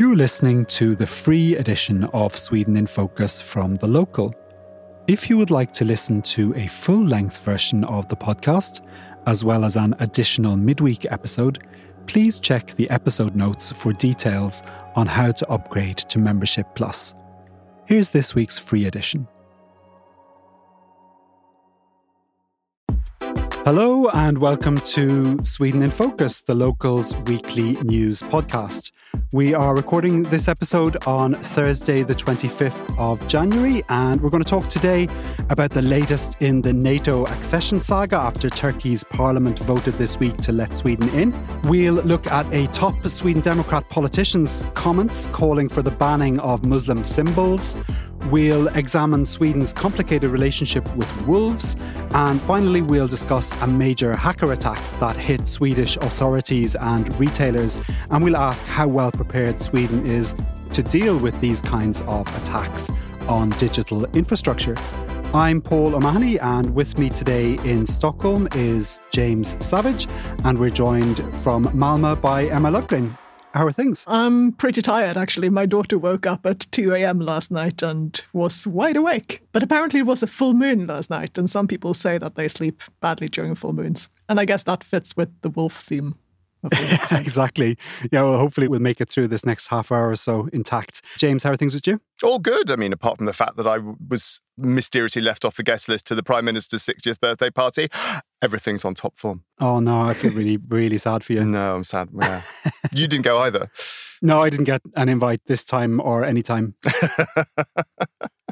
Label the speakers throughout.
Speaker 1: You're listening to the free edition of Sweden in Focus from The Local. If you would like to listen to a full length version of the podcast, as well as an additional midweek episode, please check the episode notes for details on how to upgrade to Membership Plus. Here's this week's free edition. Hello, and welcome to Sweden in Focus, the locals' weekly news podcast. We are recording this episode on Thursday, the 25th of January, and we're going to talk today about the latest in the NATO accession saga after Turkey's parliament voted this week to let Sweden in. We'll look at a top Sweden Democrat politician's comments calling for the banning of Muslim symbols. We'll examine Sweden's complicated relationship with wolves. And finally, we'll discuss a major hacker attack that hit Swedish authorities and retailers. And we'll ask how well prepared Sweden is to deal with these kinds of attacks on digital infrastructure. I'm Paul O'Mahony, and with me today in Stockholm is James Savage, and we're joined from Malmö by Emma Löfgren. How are things?
Speaker 2: I'm pretty tired, actually. My daughter woke up at 2 a.m. last night and was wide awake. But apparently, it was a full moon last night, and some people say that they sleep badly during full moons. And I guess that fits with the wolf theme.
Speaker 1: exactly. Yeah, well, hopefully we'll make it through this next half hour or so intact. James, how are things with you?
Speaker 3: All good. I mean, apart from the fact that I was mysteriously left off the guest list to the Prime Minister's 60th birthday party, everything's on top form.
Speaker 1: Oh, no, I feel really, really sad for you.
Speaker 3: No, I'm sad. Yeah. you didn't go either.
Speaker 1: No, I didn't get an invite this time or any time.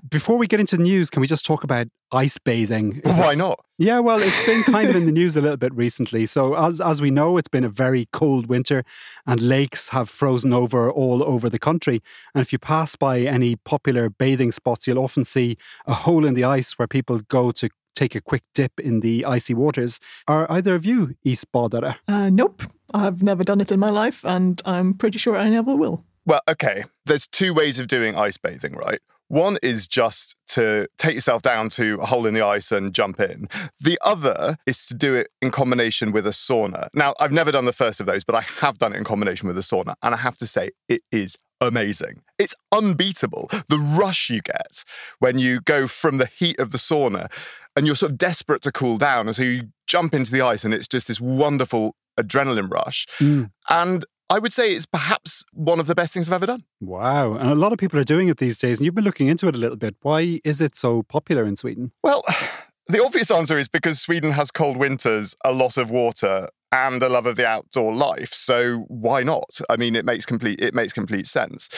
Speaker 1: Before we get into the news, can we just talk about ice bathing?
Speaker 3: Is Why not?
Speaker 1: Yeah, well, it's been kind of in the news a little bit recently. So, as as we know, it's been a very cold winter, and lakes have frozen over all over the country. And if you pass by any popular bathing spots, you'll often see a hole in the ice where people go to take a quick dip in the icy waters. Are either of you isbadare?
Speaker 2: Uh, nope. I've never done it in my life, and I'm pretty sure I never will.
Speaker 3: Well, okay. There's two ways of doing ice bathing, right? One is just to take yourself down to a hole in the ice and jump in. The other is to do it in combination with a sauna. Now, I've never done the first of those, but I have done it in combination with a sauna. And I have to say, it is amazing. It's unbeatable. The rush you get when you go from the heat of the sauna and you're sort of desperate to cool down. And so you jump into the ice and it's just this wonderful adrenaline rush. Mm. And I would say it's perhaps one of the best things I've ever done.
Speaker 1: Wow. And a lot of people are doing it these days. And you've been looking into it a little bit. Why is it so popular in Sweden?
Speaker 3: Well, the obvious answer is because Sweden has cold winters, a lot of water, and a love of the outdoor life. So why not? I mean, it makes complete it makes complete sense.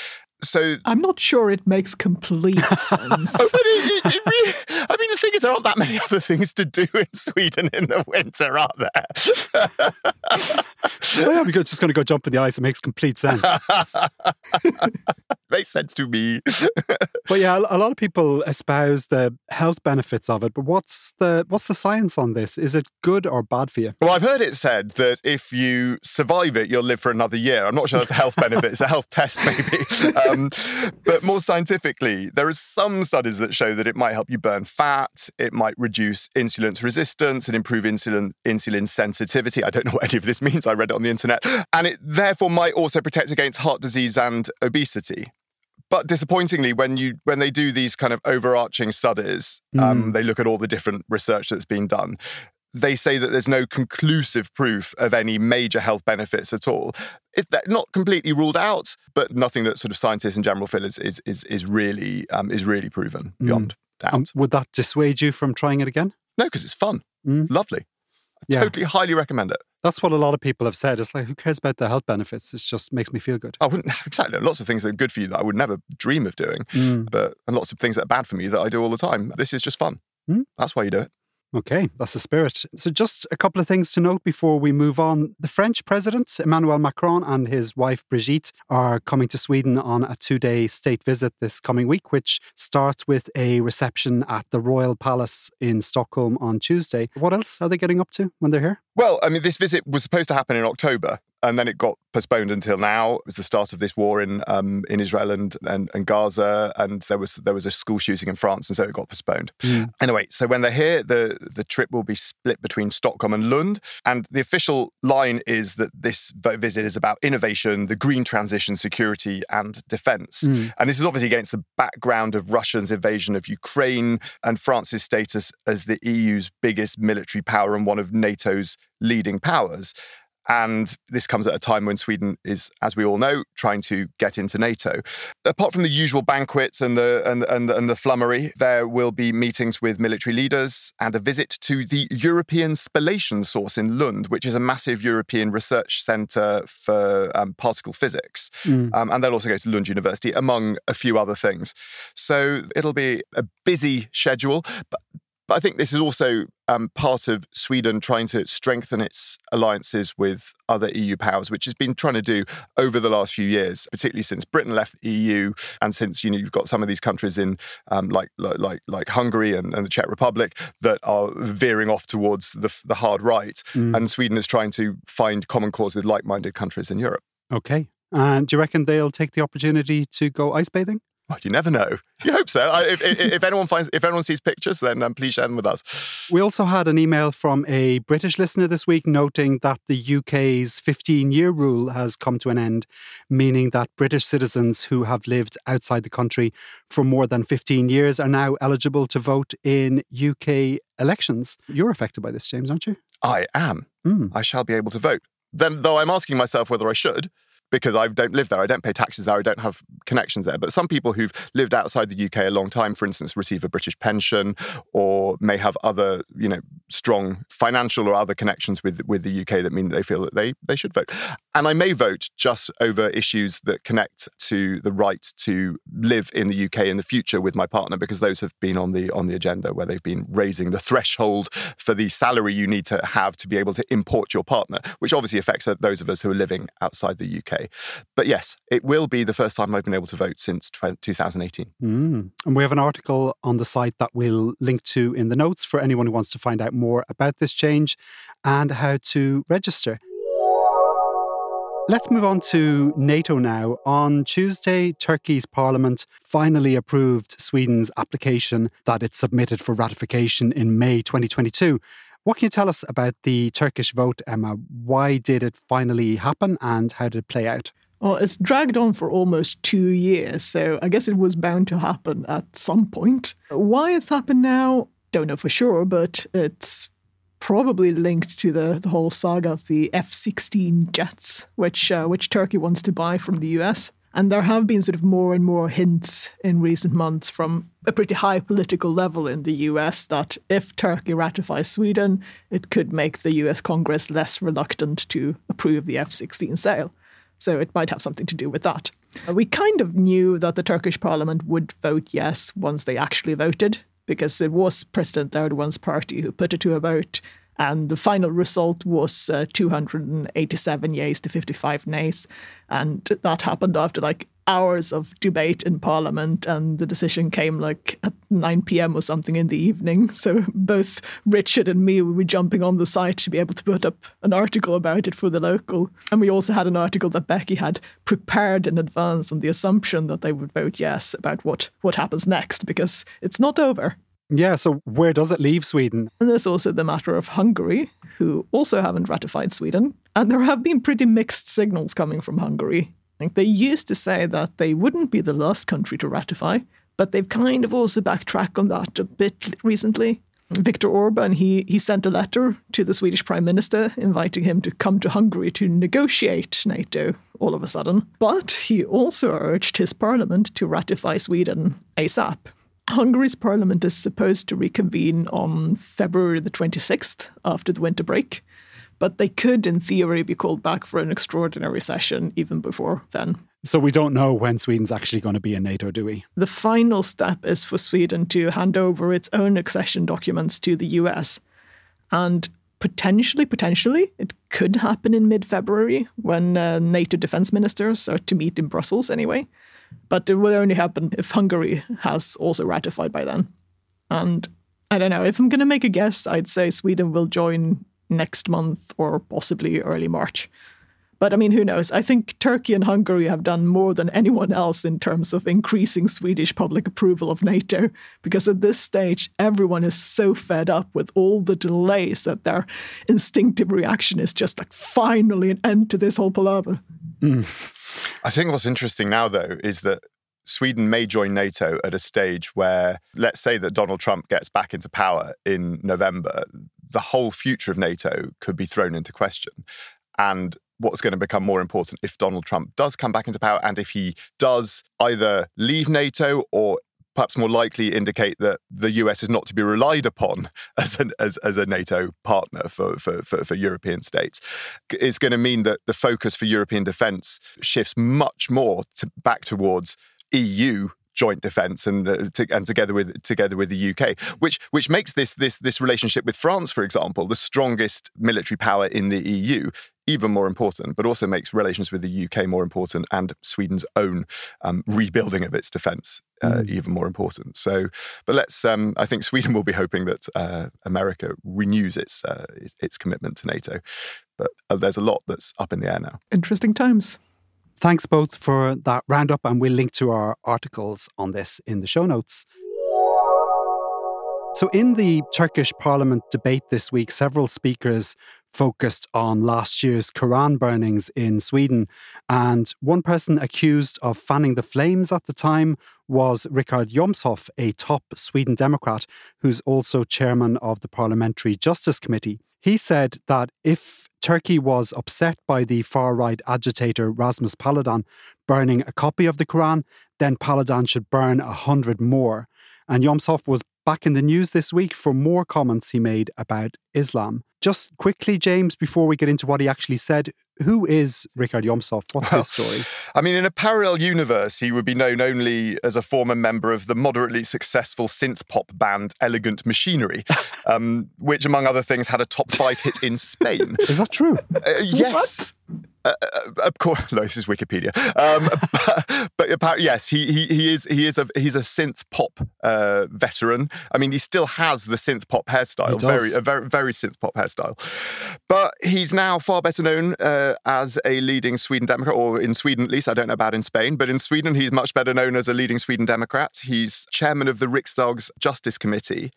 Speaker 3: So
Speaker 2: I'm not sure it makes complete sense. but it,
Speaker 3: it, it really, I mean, the thing is, there aren't that many other things to do in Sweden in the winter, are there?
Speaker 1: well, yeah, we're just going to go jump in the ice. It makes complete sense.
Speaker 3: makes sense to me.
Speaker 1: but yeah, a lot of people espouse the health benefits of it. But what's the what's the science on this? Is it good or bad for you?
Speaker 3: Well, I've heard it said that if you survive it, you'll live for another year. I'm not sure that's a health benefit. It's a health test, maybe. Um, but more scientifically, there are some studies that show that it might help you burn fat, it might reduce insulin resistance and improve insulin insulin sensitivity. I don't know what any of this means. I read it on the internet, and it therefore might also protect against heart disease and obesity. But disappointingly, when you when they do these kind of overarching studies, mm. um, they look at all the different research that's been done they say that there's no conclusive proof of any major health benefits at all. It's not completely ruled out, but nothing that sort of scientists in general feel is is is, is really um, is really proven mm. beyond mm. doubt. Um,
Speaker 1: would that dissuade you from trying it again?
Speaker 3: No, because it's fun, mm. lovely. I yeah. totally, highly recommend it.
Speaker 1: That's what a lot of people have said. It's like, who cares about the health benefits? It just makes me feel good.
Speaker 3: I wouldn't exactly. Lots of things that are good for you that I would never dream of doing, mm. but and lots of things that are bad for me that I do all the time. This is just fun. Mm. That's why you do it.
Speaker 1: Okay, that's the spirit. So, just a couple of things to note before we move on. The French president, Emmanuel Macron, and his wife Brigitte are coming to Sweden on a two day state visit this coming week, which starts with a reception at the Royal Palace in Stockholm on Tuesday. What else are they getting up to when they're here?
Speaker 3: Well, I mean, this visit was supposed to happen in October, and then it got postponed until now. It was the start of this war in um, in Israel and, and, and Gaza, and there was there was a school shooting in France, and so it got postponed. Mm. Anyway, so when they're here, the the trip will be split between Stockholm and Lund, and the official line is that this visit is about innovation, the green transition, security, and defence. Mm. And this is obviously against the background of Russia's invasion of Ukraine and France's status as the EU's biggest military power and one of NATO's leading powers. And this comes at a time when Sweden is, as we all know, trying to get into NATO. Apart from the usual banquets and the and, and, and the flummery, there will be meetings with military leaders and a visit to the European Spallation Source in Lund, which is a massive European research centre for um, particle physics. Mm. Um, and they'll also go to Lund University, among a few other things. So it'll be a busy schedule. But but I think this is also um, part of Sweden trying to strengthen its alliances with other EU powers, which has been trying to do over the last few years, particularly since Britain left the EU and since you know you've got some of these countries in um, like like like Hungary and, and, the Czech Republic that are veering off towards the, the hard right, mm. and Sweden is trying to find common cause with like-minded countries in Europe.
Speaker 1: Okay. And do you reckon they'll take the opportunity to go ice bathing?
Speaker 3: Well, you never know. You hope so. if, if, if, anyone finds, if anyone sees pictures, then um, please share them with us.
Speaker 1: We also had an email from a British listener this week noting that the UK's 15-year rule has come to an end, meaning that British citizens who have lived outside the country for more than 15 years are now eligible to vote in UK elections. You're affected by this, James, aren't you?
Speaker 3: I am. Mm. I shall be able to vote. Then, though, I'm asking myself whether I should because I don't live there. I don't pay taxes there. I don't have connections there. But some people who've lived outside the UK a long time, for instance, receive a British pension or may have other, you know, strong financial or other connections with with the UK that mean that they feel that they they should vote. And I may vote just over issues that connect to the right to live in the UK in the future with my partner, because those have been on the on the agenda where they've been raising the threshold for the salary you need to have to be able to import your partner, which obviously affects those of us who are living outside the UK. But yes, it will be the first time I've been able to vote since 2018.
Speaker 1: Mm. And we have an article on the site that we'll link to in the notes for anyone who wants to find out more about this change and how to register. Let's move on to NATO now. On Tuesday, Turkey's parliament finally approved Sweden's application that it submitted for ratification in May 2022. What can you tell us about the Turkish vote, Emma? Why did it finally happen and how did it play out?
Speaker 2: Well, it's dragged on for almost two years, so I guess it was bound to happen at some point. Why it's happened now, don't know for sure, but it's probably linked to the, the whole saga of the F 16 jets, which, uh, which Turkey wants to buy from the US. And there have been sort of more and more hints in recent months from a pretty high political level in the US that if Turkey ratifies Sweden, it could make the US Congress less reluctant to approve the F 16 sale. So it might have something to do with that. Uh, we kind of knew that the Turkish parliament would vote yes once they actually voted, because it was President Erdogan's party who put it to a vote and the final result was uh, 287 yeas to 55 nays. And that happened after like hours of debate in Parliament, and the decision came like at 9 p.m. or something in the evening. So both Richard and me be jumping on the site to be able to put up an article about it for the local. And we also had an article that Becky had prepared in advance on the assumption that they would vote yes about what, what happens next, because it's not over.
Speaker 1: Yeah, so where does it leave Sweden?
Speaker 2: And there's also the matter of Hungary, who also haven't ratified Sweden. And there have been pretty mixed signals coming from Hungary. Like they used to say that they wouldn't be the last country to ratify, but they've kind of also backtracked on that a bit recently. Viktor Orban, he, he sent a letter to the Swedish Prime Minister inviting him to come to Hungary to negotiate NATO all of a sudden. But he also urged his parliament to ratify Sweden ASAP. Hungary's parliament is supposed to reconvene on February the 26th after the winter break, but they could, in theory, be called back for an extraordinary session even before then.
Speaker 1: So we don't know when Sweden's actually going to be in NATO, do we?
Speaker 2: The final step is for Sweden to hand over its own accession documents to the US. And potentially, potentially, it could happen in mid February when uh, NATO defense ministers are to meet in Brussels anyway. But it will only happen if Hungary has also ratified by then. And I don't know, if I'm going to make a guess, I'd say Sweden will join next month or possibly early March. But I mean, who knows? I think Turkey and Hungary have done more than anyone else in terms of increasing Swedish public approval of NATO, because at this stage, everyone is so fed up with all the delays that their instinctive reaction is just like finally an end to this whole palaver. Mm.
Speaker 3: I think what's interesting now, though, is that Sweden may join NATO at a stage where, let's say that Donald Trump gets back into power in November, the whole future of NATO could be thrown into question. And what's going to become more important if Donald Trump does come back into power and if he does either leave NATO or perhaps more likely indicate that the US is not to be relied upon as, an, as, as a NATO partner for, for, for, for European states, is going to mean that the focus for European defence shifts much more to, back towards EU joint defence and uh, to, and together with together with the UK, which which makes this this this relationship with France, for example, the strongest military power in the EU, even more important, but also makes relations with the UK more important and Sweden's own um, rebuilding of its defence uh, mm. even more important. So, but let's. Um, I think Sweden will be hoping that uh, America renews its, uh, its, its commitment to NATO, but uh, there's a lot that's up in the air now.
Speaker 2: Interesting times.
Speaker 1: Thanks both for that roundup, and we'll link to our articles on this in the show notes. So, in the Turkish parliament debate this week, several speakers focused on last year's Quran burnings in Sweden. And one person accused of fanning the flames at the time was Richard Jomshof, a top Sweden Democrat who's also chairman of the Parliamentary Justice Committee. He said that if Turkey was upset by the far right agitator Rasmus Paludan burning a copy of the Quran, then Paludan should burn a hundred more. And Jomshof was back in the news this week for more comments he made about Islam. Just quickly, James, before we get into what he actually said, who is Richard Jomshof? What's well, his story?
Speaker 3: I mean, in a parallel universe, he would be known only as a former member of the moderately successful synth pop band Elegant Machinery, um, which, among other things, had a top five hit in Spain.
Speaker 1: Is that true?
Speaker 3: Uh, yes. Uh, uh, of course, no, this is Wikipedia. Um, but, but yes, he, he he is he is a he's a synth pop uh, veteran. I mean, he still has the synth pop hairstyle, very a very very synth pop hairstyle. But he's now far better known uh, as a leading Sweden Democrat, or in Sweden at least. I don't know about in Spain, but in Sweden, he's much better known as a leading Sweden Democrat. He's chairman of the Riksdag's Justice Committee,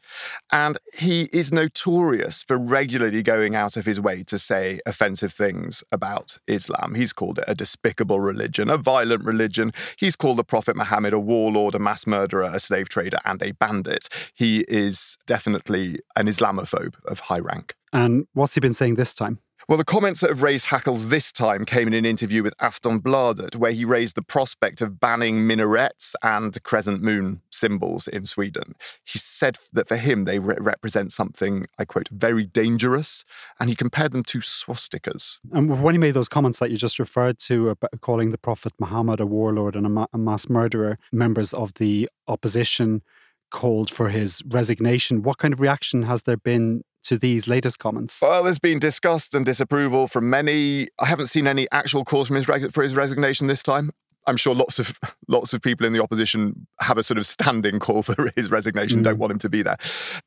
Speaker 3: and he is notorious for regularly going out of his way to say offensive things about Islam. He's called it a despicable religion, a violent religion. He's called the Prophet Muhammad a warlord, a mass murderer, a slave trader, and a bandit. He is definitely an Islamophobe of high rank.
Speaker 1: And what's he been saying this time?
Speaker 3: Well, the comments that have raised hackles this time came in an interview with Aftonbladet, where he raised the prospect of banning minarets and crescent moon symbols in Sweden. He said that for him, they re- represent something, I quote, very dangerous, and he compared them to swastikas.
Speaker 1: And when he made those comments that you just referred to, about calling the Prophet Muhammad a warlord and a, ma- a mass murderer, members of the opposition called for his resignation. What kind of reaction has there been to these latest comments?
Speaker 3: Well, there's been disgust and disapproval from many. I haven't seen any actual cause from his for his resignation this time. I'm sure lots of lots of people in the opposition have a sort of standing call for his resignation, mm. don't want him to be there.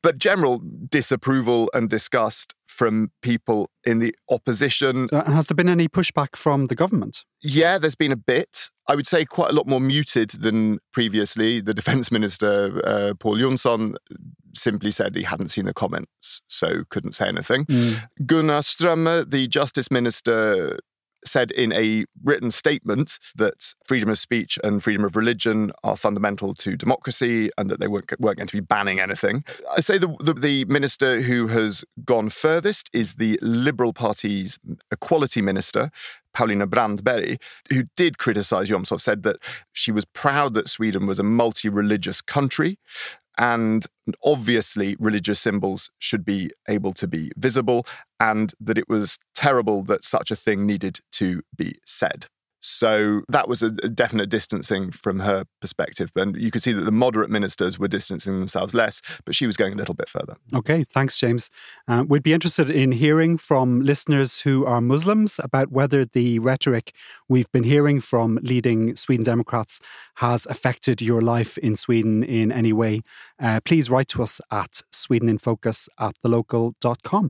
Speaker 3: But general disapproval and disgust from people in the opposition.
Speaker 1: So has there been any pushback from the government?
Speaker 3: Yeah, there's been a bit. I would say quite a lot more muted than previously. The defence minister, uh, Pål Jonson, simply said he hadn't seen the comments, so couldn't say anything. Mm. Gunnar Strömmer, the justice minister, said in a written statement that freedom of speech and freedom of religion are fundamental to democracy and that they weren't, weren't going to be banning anything. I say the, the, the, minister who has gone furthest is the Liberal Party's equality minister, Paulina Brandberg, who did criticize Jomshof, said that she was proud that Sweden was a multi religious country and obviously, religious symbols should be able to be visible, and that it was terrible that such a thing needed to be said. So that was a, definite distancing from her perspective. And you could see that the moderate ministers were distancing themselves less, but she was going a little bit further.
Speaker 1: Okay, thanks, James. Uh, we'd be interested in hearing from listeners who are Muslims about whether the rhetoric we've been hearing from leading Sweden Democrats has affected your life in Sweden in any way. Uh, please write to us at swedeninfocus at thelocal.com.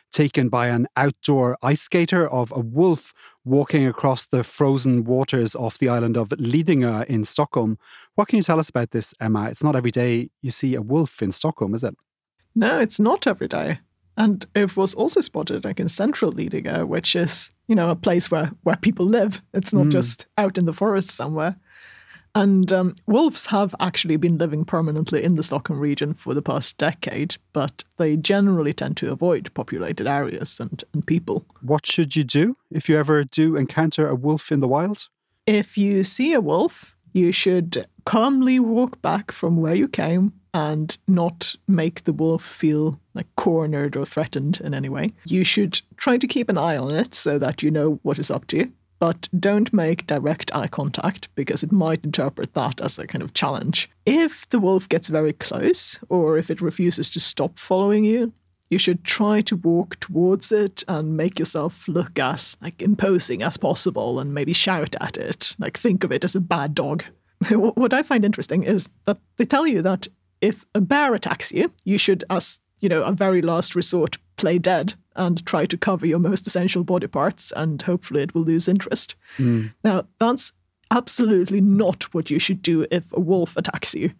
Speaker 1: taken by an outdoor ice skater of a wolf walking across the frozen waters off the island of Lidingö in Stockholm. What can you tell us about this, Emma? It's not every day you see a wolf in Stockholm, is it?
Speaker 2: No, it's not every day. And it was also spotted like in central Lidingö, which is, you know, a place where, where people live. It's not mm. just out in the forest somewhere. And um, wolves have actually been living permanently in the Stockholm region for the past decade, but they generally tend to avoid populated areas and, and people.
Speaker 1: What should you do if you ever do encounter a wolf in the wild?
Speaker 2: If you see a wolf, you should calmly walk back from where you came and not make the wolf feel like cornered or threatened in any way. You should try to keep an eye on it so that you know what it's up to but don't make direct eye contact because it might interpret that as a kind of challenge. If the wolf gets very close or if it refuses to stop following you, you should try to walk towards it and make yourself look as like imposing as possible and maybe shout at it. Like think of it as a bad dog. What i find interesting is that they tell you that if a bear attacks you you should as you know a very last resort play dead and try to cover your most essential body parts, and hopefully it will lose interest. Mm. Now, that's absolutely not what you should do if a wolf attacks you,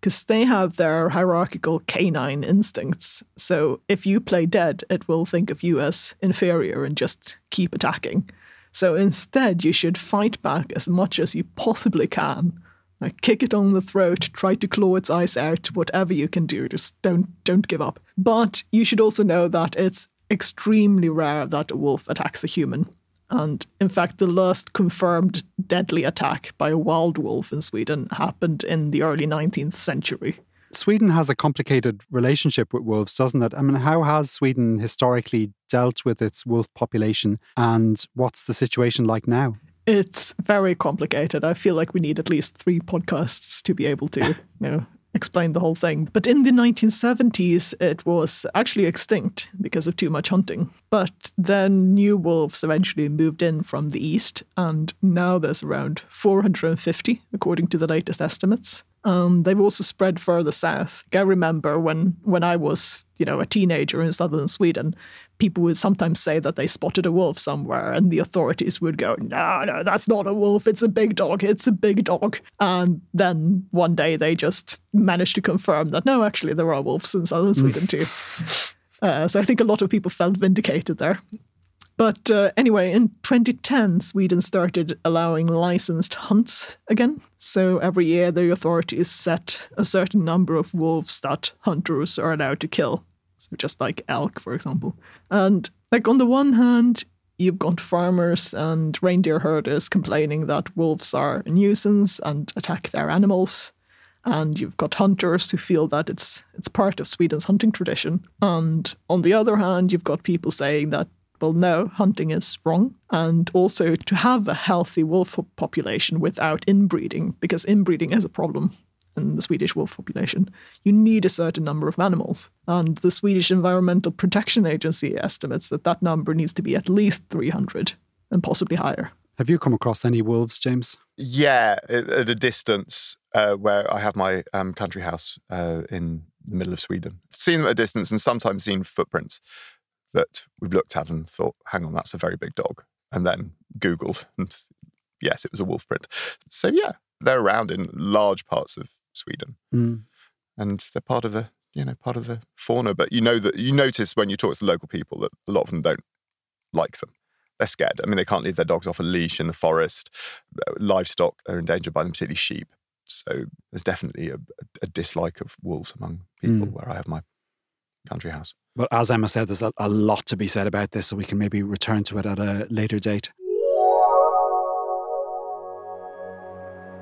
Speaker 2: because they have their hierarchical canine instincts. So if you play dead, it will think of you as inferior and just keep attacking. So instead, you should fight back as much as you possibly can. Like kick it on the throat, try to claw its eyes out, whatever you can do. Just don't don't give up. But you should also know that it's extremely rare that a wolf attacks a human. And in fact, the last confirmed deadly attack by a wild wolf in Sweden happened in the early 19th century.
Speaker 1: Sweden has a complicated relationship with wolves, doesn't it? I mean, how has Sweden historically dealt with its wolf population and what's the situation like now?
Speaker 2: It's very complicated. I feel like we need at least three podcasts to be able to, you know, explain the whole thing. But in the 1970s, it was actually extinct because of too much hunting. But then new wolves eventually moved in from the east, and now there's around 450, according to the latest estimates. Um, they've also spread further south. I remember when, when I was, you know, a teenager in southern Sweden, people would sometimes say that they spotted a wolf somewhere, and the authorities would go, "No, no, that's not a wolf. It's a big dog. It's a big dog." And then one day they just managed to confirm that no, actually there are wolves in southern Sweden too. Uh, so I think a lot of people felt vindicated there. But uh, anyway, in 2010, Sweden started allowing licensed hunts again. So every year, the authorities set a certain number of wolves that hunters are allowed to kill. So just like elk, for example. And like on the one hand, you've got farmers and reindeer herders complaining that wolves are a nuisance and attack their animals. And you've got hunters who feel that it's it's part of Sweden's hunting tradition. And on the other hand, you've got people saying that well, no, hunting is wrong. And also to have a healthy wolf population without inbreeding, because inbreeding is a problem in the Swedish wolf population, you need a certain number of animals. And the Swedish Environmental Protection Agency estimates that that number needs to be at least 300 and possibly higher.
Speaker 1: Have you come across any wolves, James?
Speaker 3: Yeah, at a distance uh, where I have my um, country house uh, in the middle of Sweden. Seen them at a distance and sometimes seen footprints that we've looked at and thought, hang on, that's a very big dog. And then Googled, and yes, it was a wolf print. So, yeah, they're around in large parts of Sweden. Mm. And they're part of the, you know, part of the fauna. But you know that you notice when you talk to local people that a lot of them don't like them. They're scared. I mean, they can't leave their dogs off a leash in the forest. Livestock are endangered by them, particularly sheep. So there's definitely a, a dislike of wolves among people mm. where I have my country house.
Speaker 1: Well, as Emma said, there's a, a lot to be said about this, so we can maybe return to it at a later date.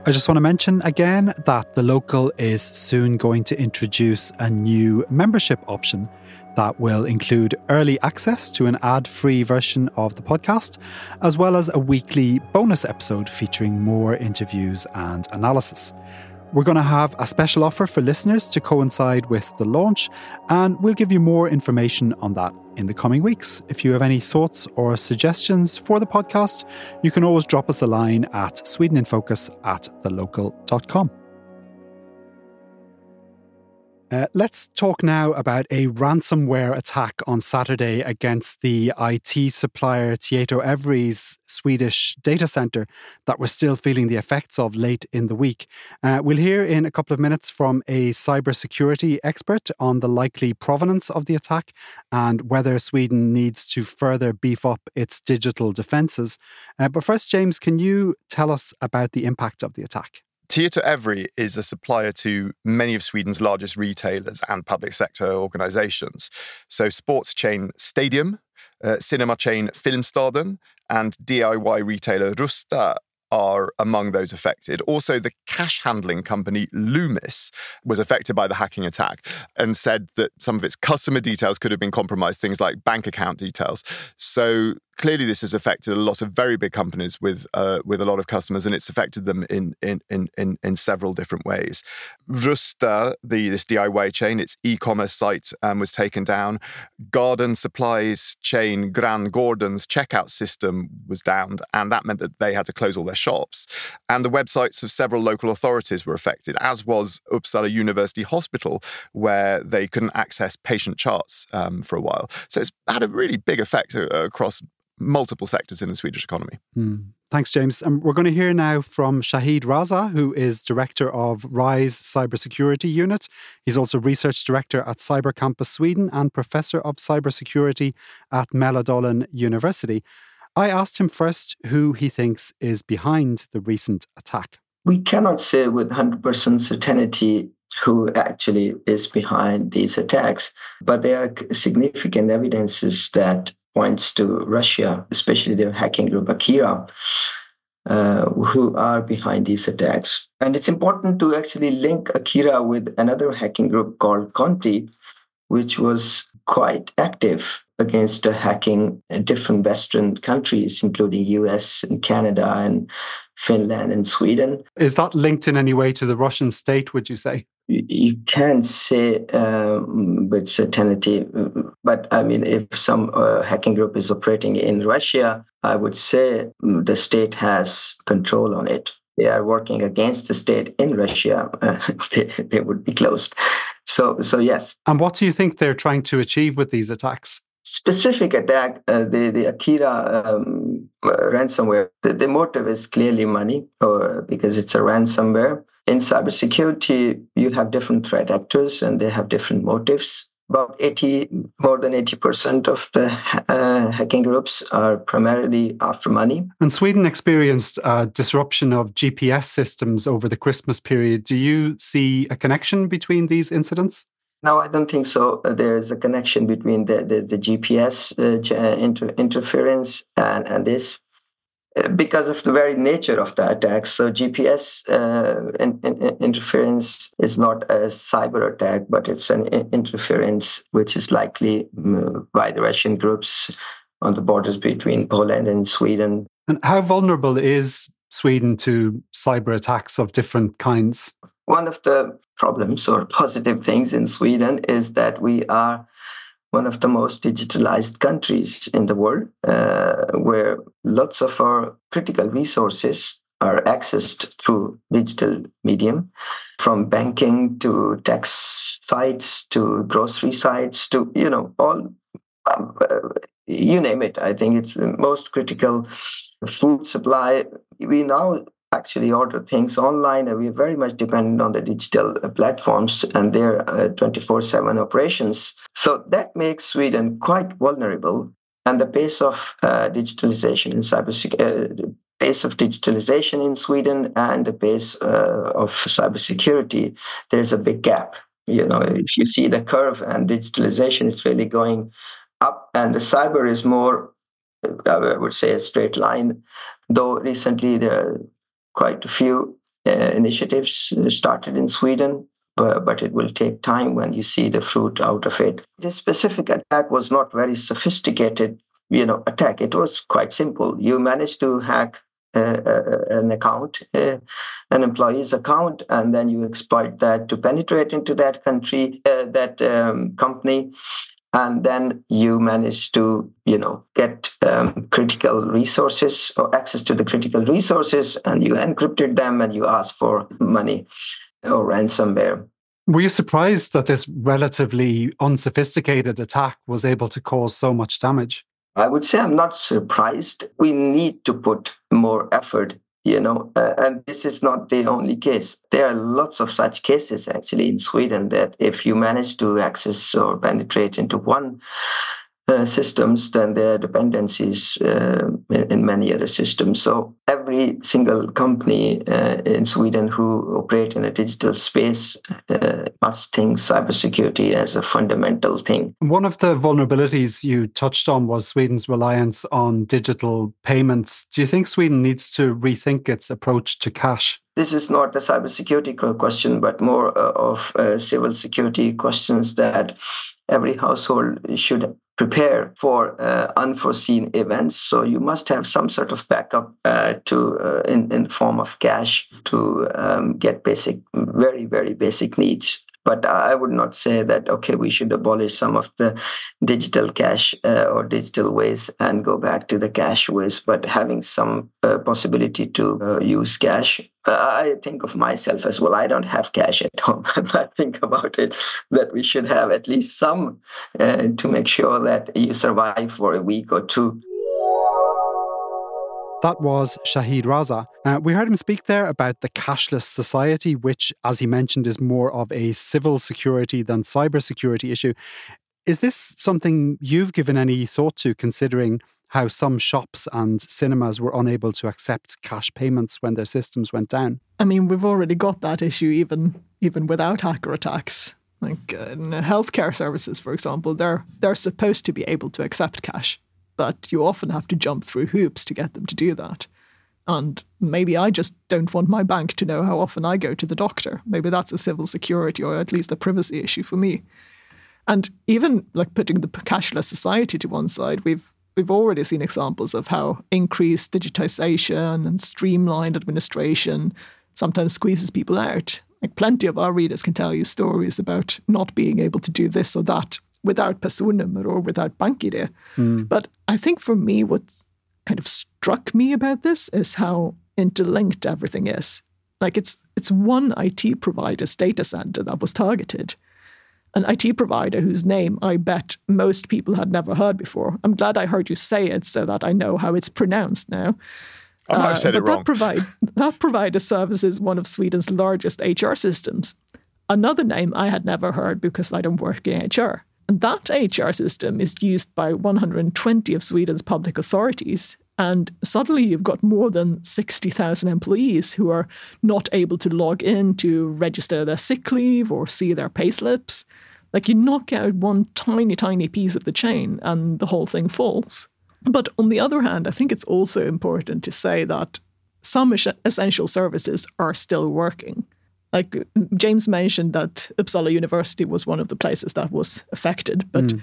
Speaker 1: I just want to mention again that the local is soon going to introduce a new membership option that will include early access to an ad free version of the podcast, as well as a weekly bonus episode featuring more interviews and analysis. We're going to have a special offer for listeners to coincide with the launch, and we'll give you more information on that in the coming weeks. If you have any thoughts or suggestions for the podcast, you can always drop us a line at swedeninfocus at thelocal.com. Uh, let's talk now about a ransomware attack on Saturday against the IT supplier Tietoevry's Swedish data center that we're still feeling the effects of late in the week. Uh, we'll hear in a couple of minutes from a cybersecurity expert on the likely provenance of the attack and whether Sweden needs to further beef up its digital defences. Uh, but first, James, can you tell us about the impact of the attack?
Speaker 3: Tietoevry is a supplier to many of Sweden's largest retailers and public sector organizations. So, sports chain Stadium, uh, cinema chain Filmstaden, and DIY retailer Rusta are among those affected. Also, the cash handling company Loomis was affected by the hacking attack and said that some of its customer details could have been compromised, things like bank account details. So, clearly this has affected a lot of very big companies with uh, with a lot of customers, and it's affected them in in in in, in several different ways. Rusta, the this DIY chain, its e-commerce site um, was taken down. Garden supplies chain Granngården's checkout system was downed, and that meant that they had to close all their shops. And the websites of several local authorities were affected, as was Uppsala University Hospital, where they couldn't access patient charts um, for a while. So it's had a really big effect uh, across multiple sectors in the Swedish economy.
Speaker 1: Mm. Thanks, James. And we're going to hear now from Shahid Raza, who is director of RISE Cybersecurity Unit. He's also research director at Cybercampus Sweden and professor of cybersecurity at Mälardalen University. I asked him first who he thinks is behind the recent attack.
Speaker 4: We cannot say with 100% certainty who actually is behind these attacks, but there are significant evidences that points to Russia, especially the hacking group Akira, uh, who are behind these attacks. And it's important to actually link Akira with another hacking group called Conti, which was quite active against hacking different Western countries, including US and Canada and Finland and Sweden.
Speaker 1: Is that linked in any way to the Russian state, would you say?
Speaker 4: You can't say um, with certainty, but I mean, if some uh, hacking group is operating in Russia, I would say mm, the state has control on it. They are working against the state in Russia. Uh, they, they would be closed. So, so yes.
Speaker 1: And what do you think they're trying to achieve with these attacks?
Speaker 4: Specific attack, uh, the the Akira um, uh, ransomware. The, the motive is clearly money, or because it's a ransomware in cybersecurity, you have different threat actors and they have different motives. About 80, more than 80% of the uh, hacking groups are primarily after money.
Speaker 1: And Sweden experienced a disruption of GPS systems over the Christmas period. Do you see a connection between these incidents?
Speaker 4: No, I don't think so. There is a connection between the, the, the GPS uh, inter- interference and, and this because of the very nature of the attacks. So GPS uh, in, in, interference is not a cyber attack, but it's an interference which is likely mm, by the Russian groups on the borders between Poland and Sweden.
Speaker 1: And how vulnerable is Sweden to cyber attacks of different kinds?
Speaker 4: One of the problems or positive things in Sweden is that we are one of the most digitalized countries in the world, uh, where lots of our critical resources are accessed through digital medium, from banking to tax sites to grocery sites to you know all um, uh, you name it. I think it's the most critical food supply. We now actually order things online and we're very much dependent on the digital uh, platforms and their 24-7 uh, operations. So that makes sweden quite vulnerable and the pace of uh, digitalization in cybersecurity uh, pace of digitalization in sweden and the pace uh, of cybersecurity there's a big gap. You know if you see the curve and digitalization is really going up and the cyber is more I would say a straight line, though recently there quite a few uh, initiatives started in Sweden, but, but it will take time when you see the fruit out of it. This specific attack was not very sophisticated, you know, attack. It was quite simple. You managed to hack uh, uh, an account, uh, an employee's account, and then you exploit that to penetrate into that country, uh, that um, company, and then you manage to you know get um, critical resources or access to the critical resources and you encrypted them and you ask for money or ransomware.
Speaker 1: Were you surprised that this relatively unsophisticated attack was able to cause so much damage?
Speaker 4: I would say i'm not surprised. We need to put more effort you know uh, and this is not the only case. There are lots of such cases actually in sweden that if you manage to access or penetrate into one uh, systems, than their dependencies uh, in, in, many other systems. So every single company uh, in Sweden who operate in a digital space uh, must think cybersecurity as a fundamental thing.
Speaker 1: One of the vulnerabilities you touched on was Sweden's reliance on digital payments. Do you think Sweden needs to rethink its approach to cash?
Speaker 4: This is not a cybersecurity question, but more uh, of uh, civil security questions that every household should prepare for uh, unforeseen events. So you must have some sort of backup uh, to uh, in in form of cash to um, get basic, very very basic needs. But I would not say that, okay, we should abolish some of the digital cash uh, or digital ways and go back to the cash ways. But having some uh, possibility to uh, use cash, I think of myself as well. I don't have cash at home. But I think about it that we should have at least some uh, to make sure that you survive for a week or two.
Speaker 1: That was Shahid Raza. Uh, we heard him speak there about the cashless society, which, as he mentioned, is more of a civil security than cyber security issue. Is this something you've given any thought to, considering how some shops and cinemas were unable to accept cash payments when their systems went down?
Speaker 2: I mean, we've already got that issue even even without hacker attacks. Like uh, in healthcare services, for example, they're they're supposed to be able to accept cash but you often have to jump through hoops to get them to do that. And maybe I just don't want my bank to know how often I go to the doctor. Maybe that's a civil security or at least a privacy issue for me. And even like putting the cashless society to one side, we've we've already seen examples of how increased digitization and streamlined administration sometimes squeezes people out. Like plenty of our readers can tell you stories about not being able to do this or that without personnummer or without BankID. Mm. But I think for me, what kind of struck me about this is how interlinked everything is. Like it's it's one IT provider's data center that was targeted. An IT provider whose name I bet most people had never heard before. I'm glad I heard you say it so that I know how it's pronounced now.
Speaker 3: I might have said uh, it wrong.
Speaker 2: That, provide, that provider services one of Sweden's largest HR systems. Another name I had never heard because I don't work in HR. And that HR system is used by 120 of Sweden's public authorities. And suddenly you've got more than 60,000 employees who are not able to log in to register their sick leave or see their payslips. Like you knock out one tiny, tiny piece of the chain and the whole thing falls. But on the other hand, I think it's also important to say that some essential services are still working. Like James mentioned that Uppsala University was one of the places that was affected, but mm.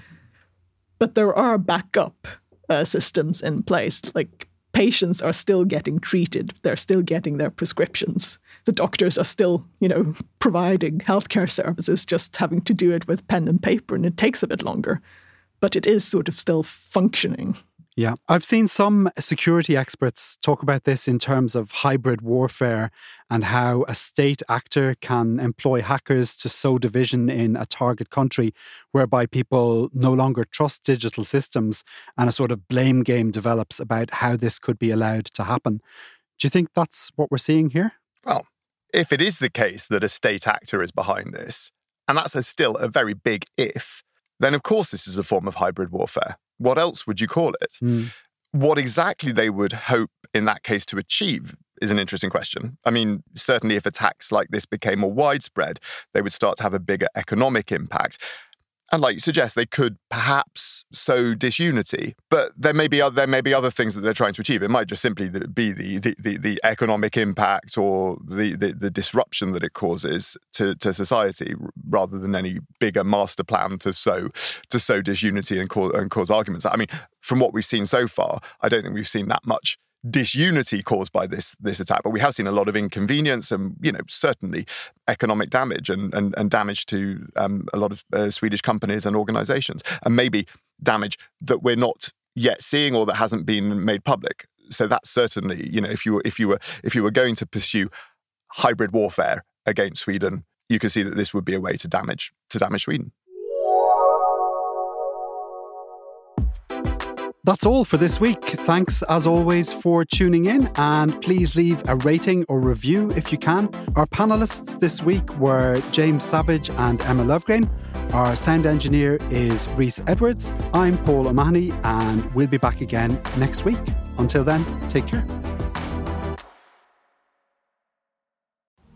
Speaker 2: but there are backup uh, systems in place. Like patients are still getting treated, they're still getting their prescriptions. The doctors are still, you know, providing healthcare services, just having to do it with pen and paper, and it takes a bit longer, but it is sort of still functioning.
Speaker 1: Yeah, I've seen some security experts talk about this in terms of hybrid warfare and how a state actor can employ hackers to sow division in a target country, whereby people no longer trust digital systems and a sort of blame game develops about how this could be allowed to happen. Do you think that's what we're seeing here?
Speaker 3: Well, if it is the case that a state actor is behind this, and that's a still a very big if, then of course this is a form of hybrid warfare what else would you call it? Mm. What exactly they would hope in that case to achieve is an interesting question. I mean, certainly if attacks like this became more widespread, they would start to have a bigger economic impact. And like you suggest, they could perhaps sow disunity. But there may be there may be other things that they're trying to achieve. It might just simply be the the, the, the economic impact or the, the, the disruption that it causes to, to society, rather than any bigger master plan to sow to sow disunity and cause and cause arguments. I mean, from what we've seen so far, I don't think we've seen that much disunity caused by this this attack, but we have seen a lot of inconvenience and you know certainly economic damage and and, and damage to um, a lot of uh, Swedish companies and organisations, and maybe damage that we're not yet seeing or that hasn't been made public. So that's certainly you know if you were, if you were if you were going to pursue hybrid warfare against Sweden, you could see that this would be a way to damage to damage Sweden.
Speaker 1: That's all for this week. Thanks as always for tuning in and please leave a rating or review if you can. Our panelists this week were James Savage and Emma Löfgren. Our sound engineer is Rhys Edwards. I'm Paul O'Mahony and we'll be back again next week. Until then, take care.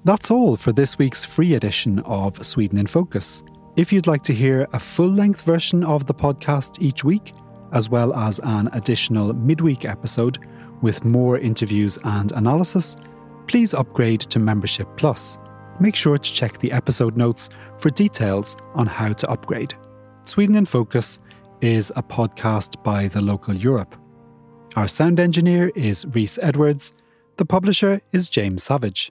Speaker 1: That's all for this week's free edition of Sweden in Focus. If you'd like to hear a full length version of the podcast each week, as well as an additional midweek episode with more interviews and analysis, please upgrade to Membership Plus. Make sure to check the episode notes for details on how to upgrade. Sweden in Focus is a podcast by the local Europe. Our sound engineer is Rhys Edwards. The publisher is James Savage.